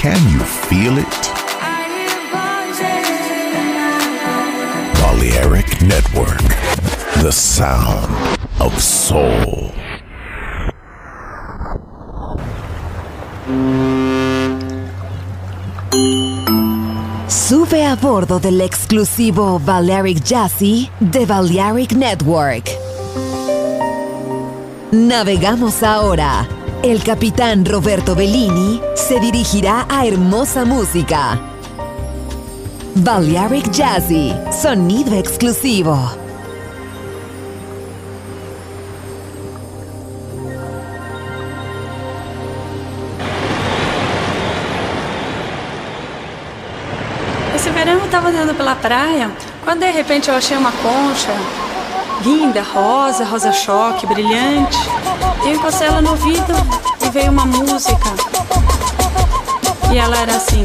Can you feel it? Balearic Network, the sound of soul. Sube a bordo del exclusivo Balearic Jazzy de Balearic Network. Navegamos ahora. El capitán Roberto Bellini se dirigirá a hermosa música. Balearic Jazzy, sonido exclusivo. Esse verão eu tava andando pela praia, quando de repente eu achei uma concha linda, rosa, rosa choque, brilhante. Eu encostei ela no ouvido e veio uma música. E ela era assim.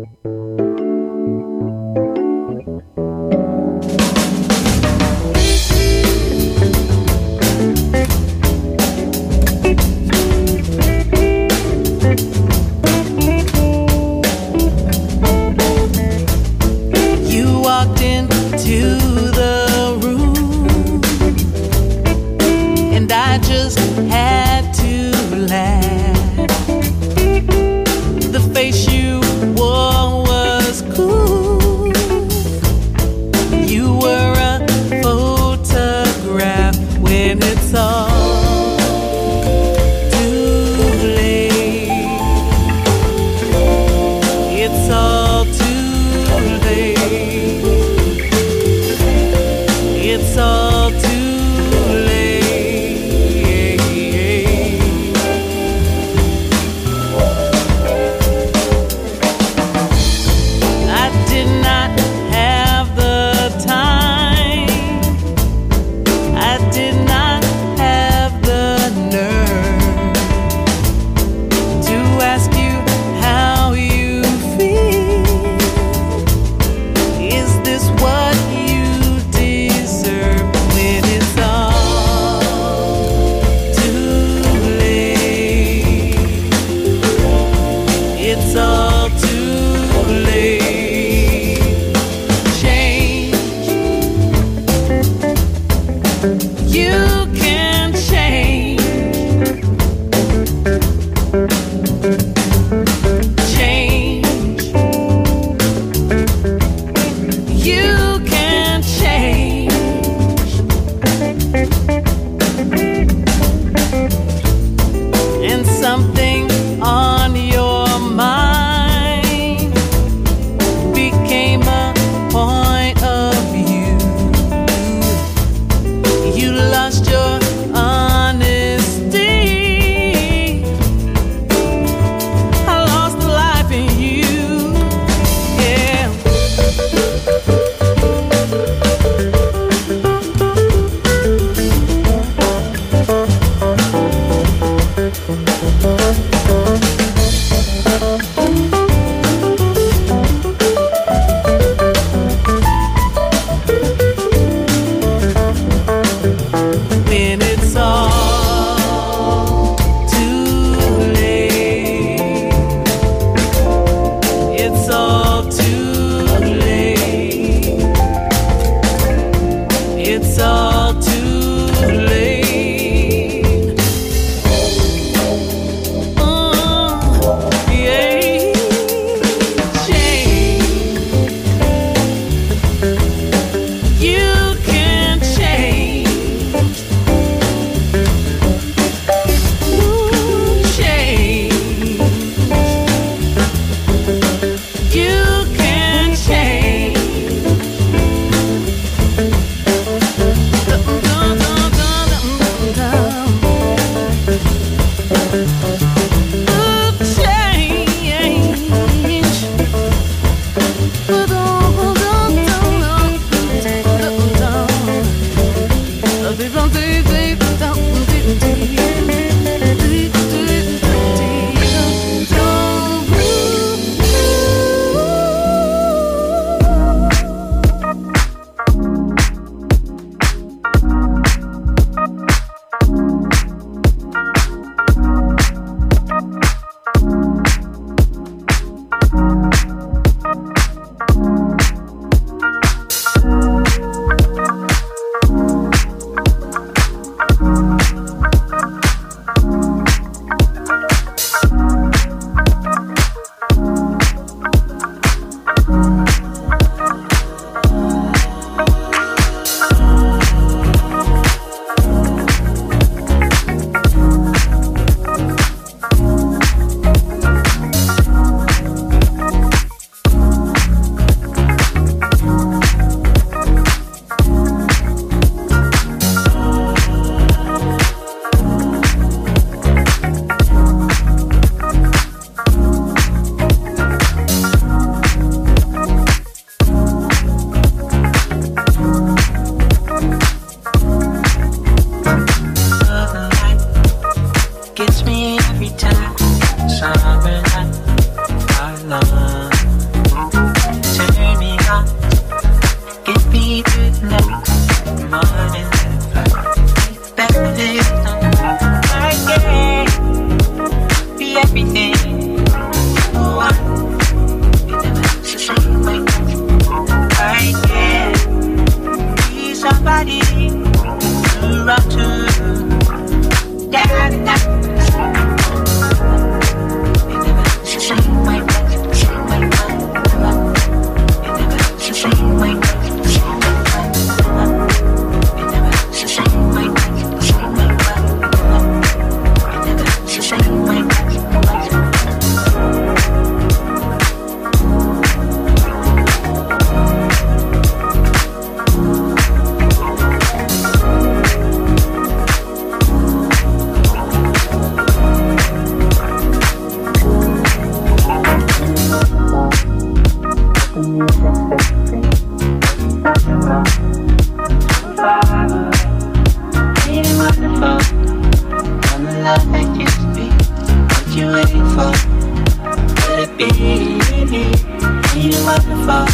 fall.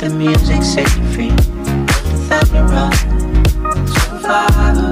The music set you free. The thunder rolls so.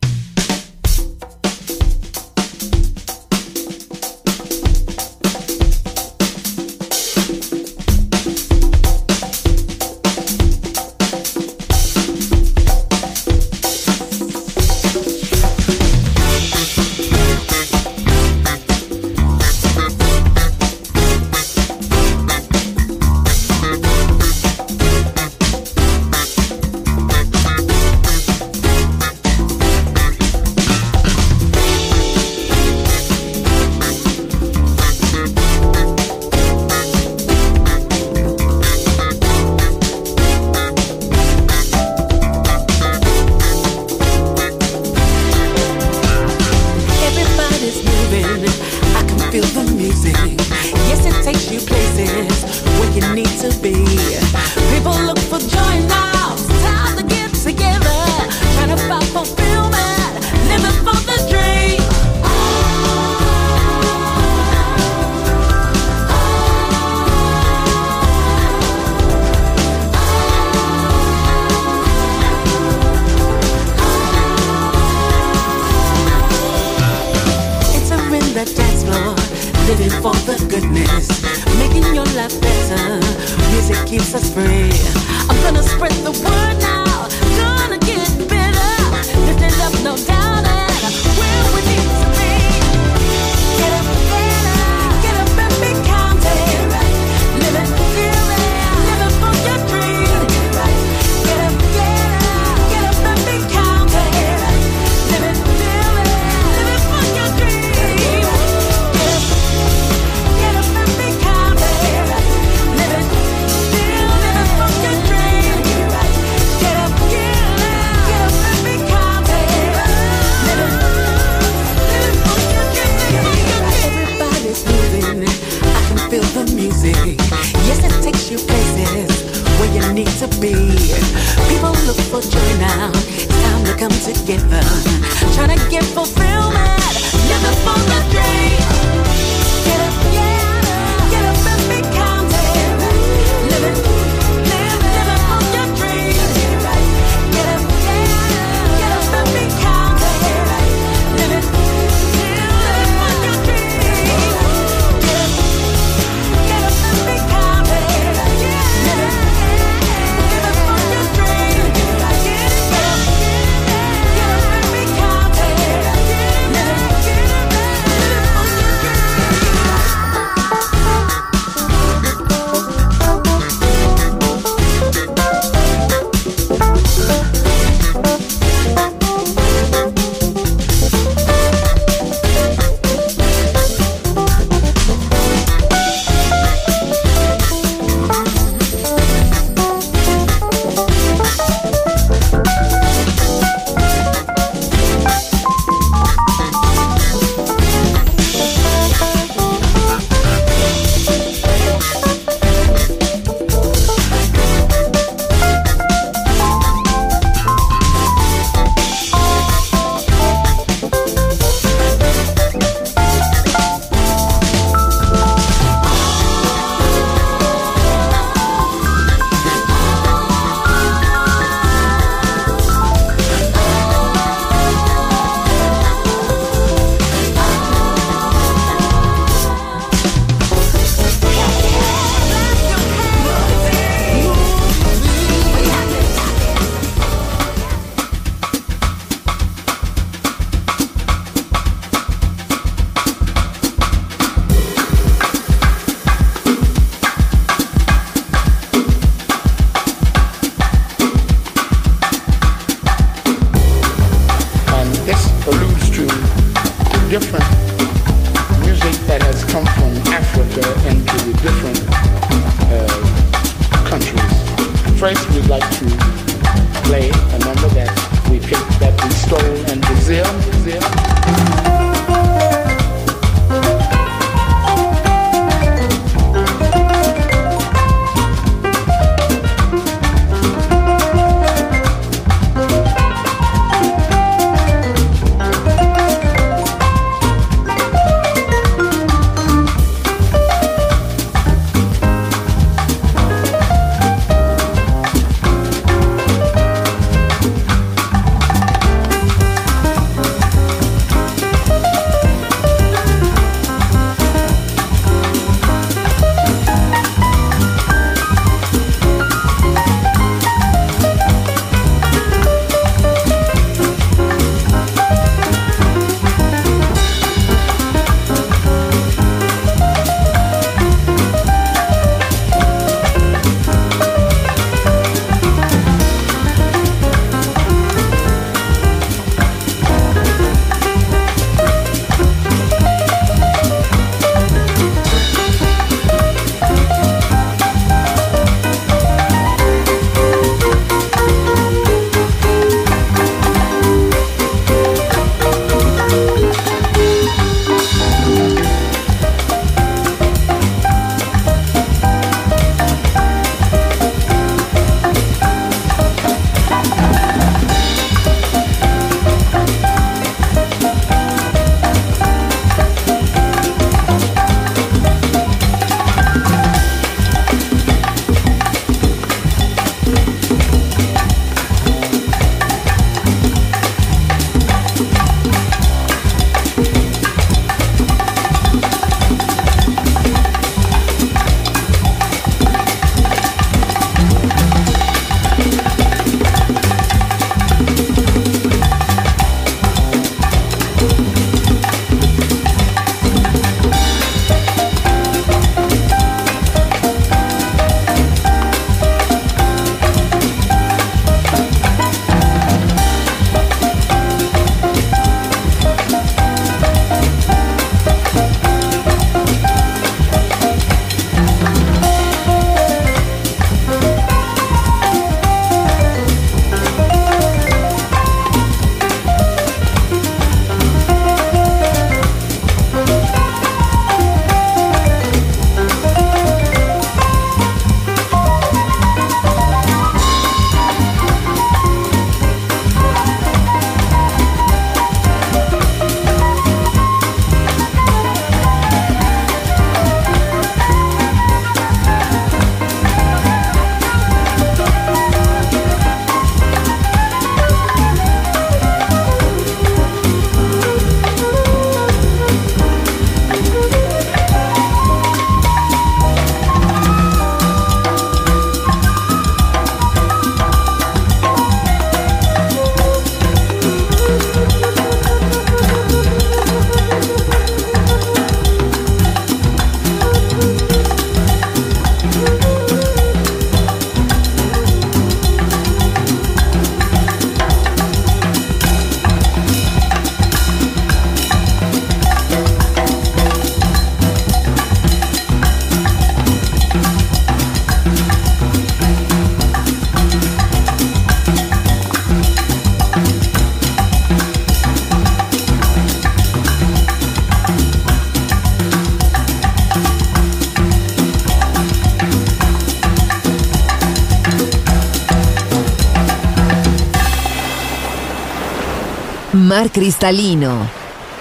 Mar cristalino,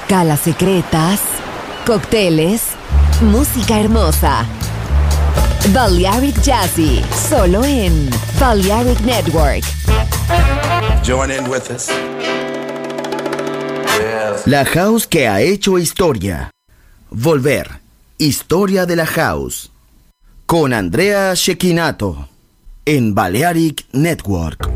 calas secretas, cócteles, música hermosa. Balearic Jazzy, solo en Balearic Network. Join in with us. Yes. La house que ha hecho historia. Volver. Historia de la house. Con Andrea Shekinato. En Balearic Network.